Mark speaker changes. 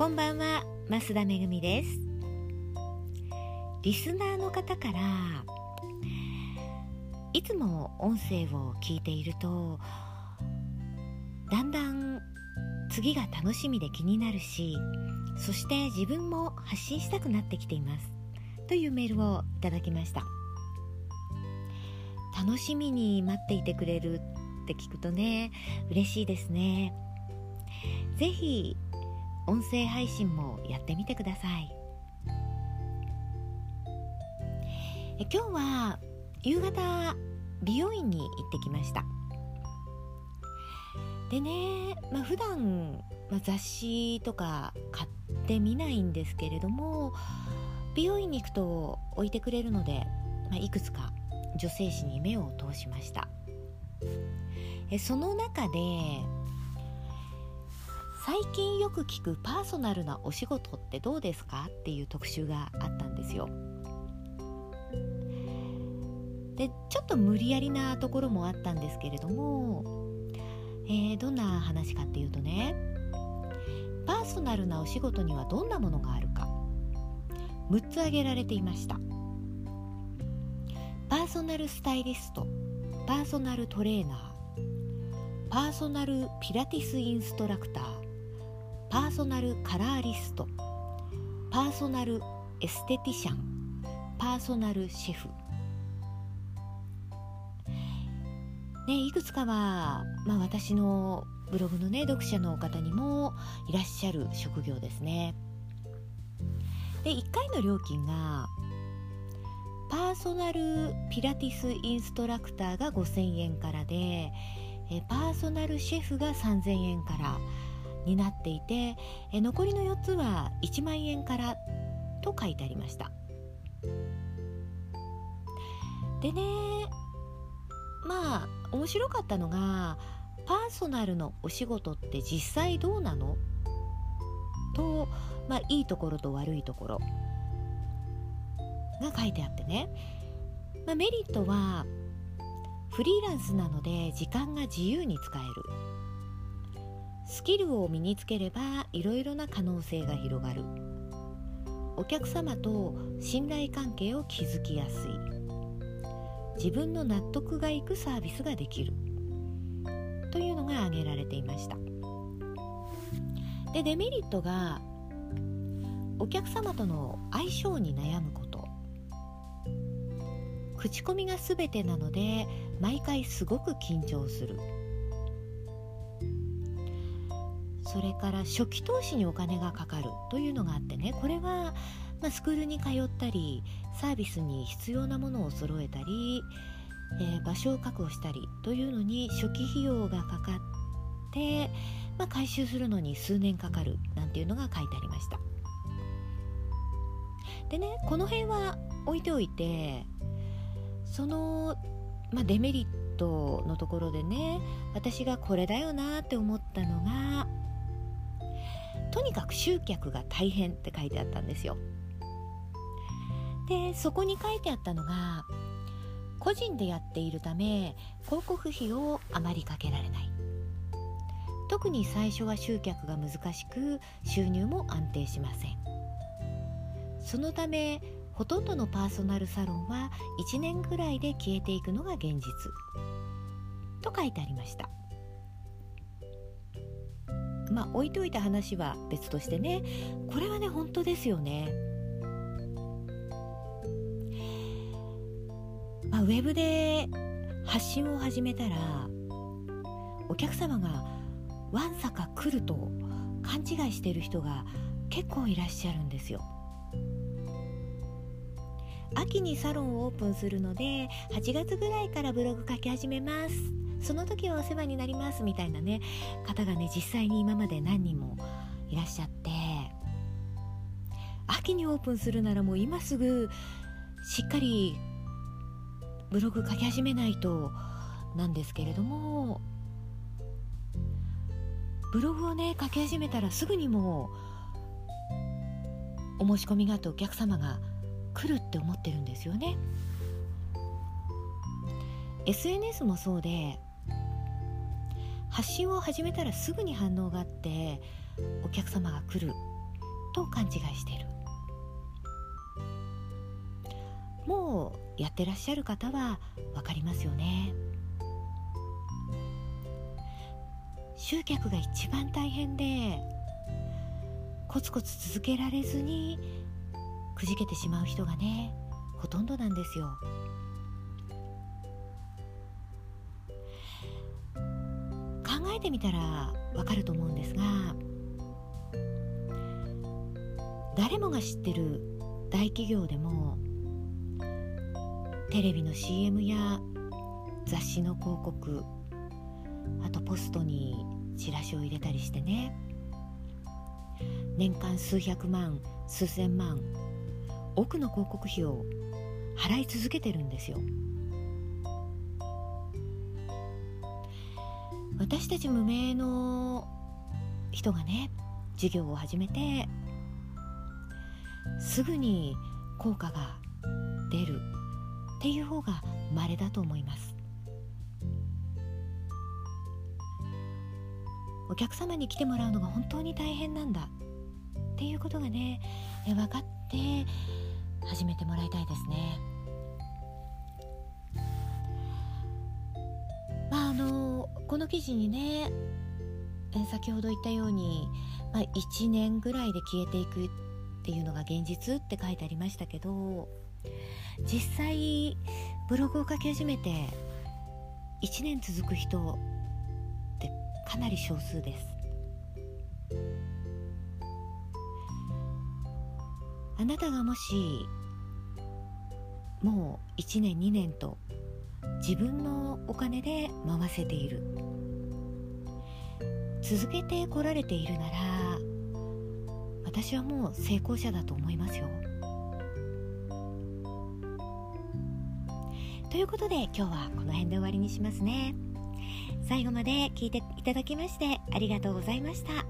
Speaker 1: こんばんは増田めぐみです。リスナーの方からいつも音声を聞いているとだんだん次が楽しみで気になるしそして自分も発信したくなってきていますというメールをいただきました。楽しみに待っていてくれるって聞くとね嬉しいですね。ぜひ音声配信もやってみてください。え今日は夕方美容院に行ってきました。でね、まあ、普段、まあ、雑誌とか買ってみないんですけれども美容院に行くと置いてくれるので、まあ、いくつか女性誌に目を通しました。えその中で最近よく聞くパーソナルなお仕事ってどうですかっていう特集があったんですよ。でちょっと無理やりなところもあったんですけれども、えー、どんな話かっていうとねパーソナルなお仕事にはどんなものがあるか。6つ挙げられていました。パーソナルスタイリストパーソナルトレーナーパーソナルピラティスインストラクターパーソナルカラーリスト。パーソナルエステティシャン。パーソナルシェフ。ね、いくつかは、まあ、私のブログのね読者の方にもいらっしゃる職業ですね。で1回の料金がパーソナルピラティスインストラクターが5000円からでパーソナルシェフが3000円からになっていてえ残りの4つは1万円からと書いてありました。でねまあ面白かったのがパーソナルのお仕事って実際どうなの？と、まあ、いいところと悪いところが書いてあってね、まあ、メリットはフリーランスなので時間が自由に使える。スキルを身につければいろいろな可能性が広がる。お客様と信頼関係を築きやすい。自分の納得がいくサービスができる。というのが挙げられていました。でデメリットがお客様との相性に悩むこと。口コミが全てなので毎回すごく緊張する。それから初期投資にお金がかかるというのがあってねこれは、まあ、スクールに通ったりサービスに必要なものを揃えたり、えー、場所を確保したりというのに初期費用がかかって、まあ、回収するのに数年かかるなんていうのが書いてありました。でねこの辺は置いておいてその、まあ、デメリットのところでね私がこれだよなって思ったのがとにかく集客が大変って書いてあったんですよ。でそこに書いてあったのが個人でやっているため広告費をあまりかけられない。特に最初は集客が難しく収入も安定しません。そのためほとんどのパーソナルサロンは1年ぐらいで消えていくのが現実。と書いてありました。まあ置いといた話は別としてねこれはね本当ですよね。まあ、ウェブで発信を始めたらお客様がわんさか来ると勘違いしている人が結構いらっしゃるんですよ。秋にサロンをオープンするので8月ぐらいからブログ書き始めますその時はお世話になりますみたいなね方がね実際に今まで何人もいらっしゃって秋にオープンするならもう今すぐしっかりブログ書き始めないとなんですけれどもブログをね書き始めたらすぐにもうお申し込みがあってお客様が来るって思ってるんですよね。SNS もそうで発信を始めたらすぐに反応があってお客様が来ると勘違いしている。もうやってらっしゃる方は分かりますよね。集客が一番大変でコツコツ続けられずにくじけてしまう人がねほとんどなんですよ。えてみたらわかると思うんですが誰もが知ってる大企業でもテレビの CM や雑誌の広告あとポストにチラシを入れたりしてね年間数百万数千万億の広告費を払い続けてるんですよ。私たち無名の人がね事業を始めてすぐに効果が出るっていう方が稀だと思います。お客様に来てもらうのが本当に大変なんだっていうことがね分かって始めてもらいたいですね。この記事にね先ほど言ったように、まあ、1年ぐらいで消えていくっていうのが現実って書いてありましたけど実際ブログを書き始めて1年続く人ってかなり少数です。あなたがもしもう1年2年と自分のお金で回せている。続けてこられているなら私はもう成功者だと思いますよ。ということで今日はこの辺で終わりにしますね。最後まで聞いていただきましてありがとうございました。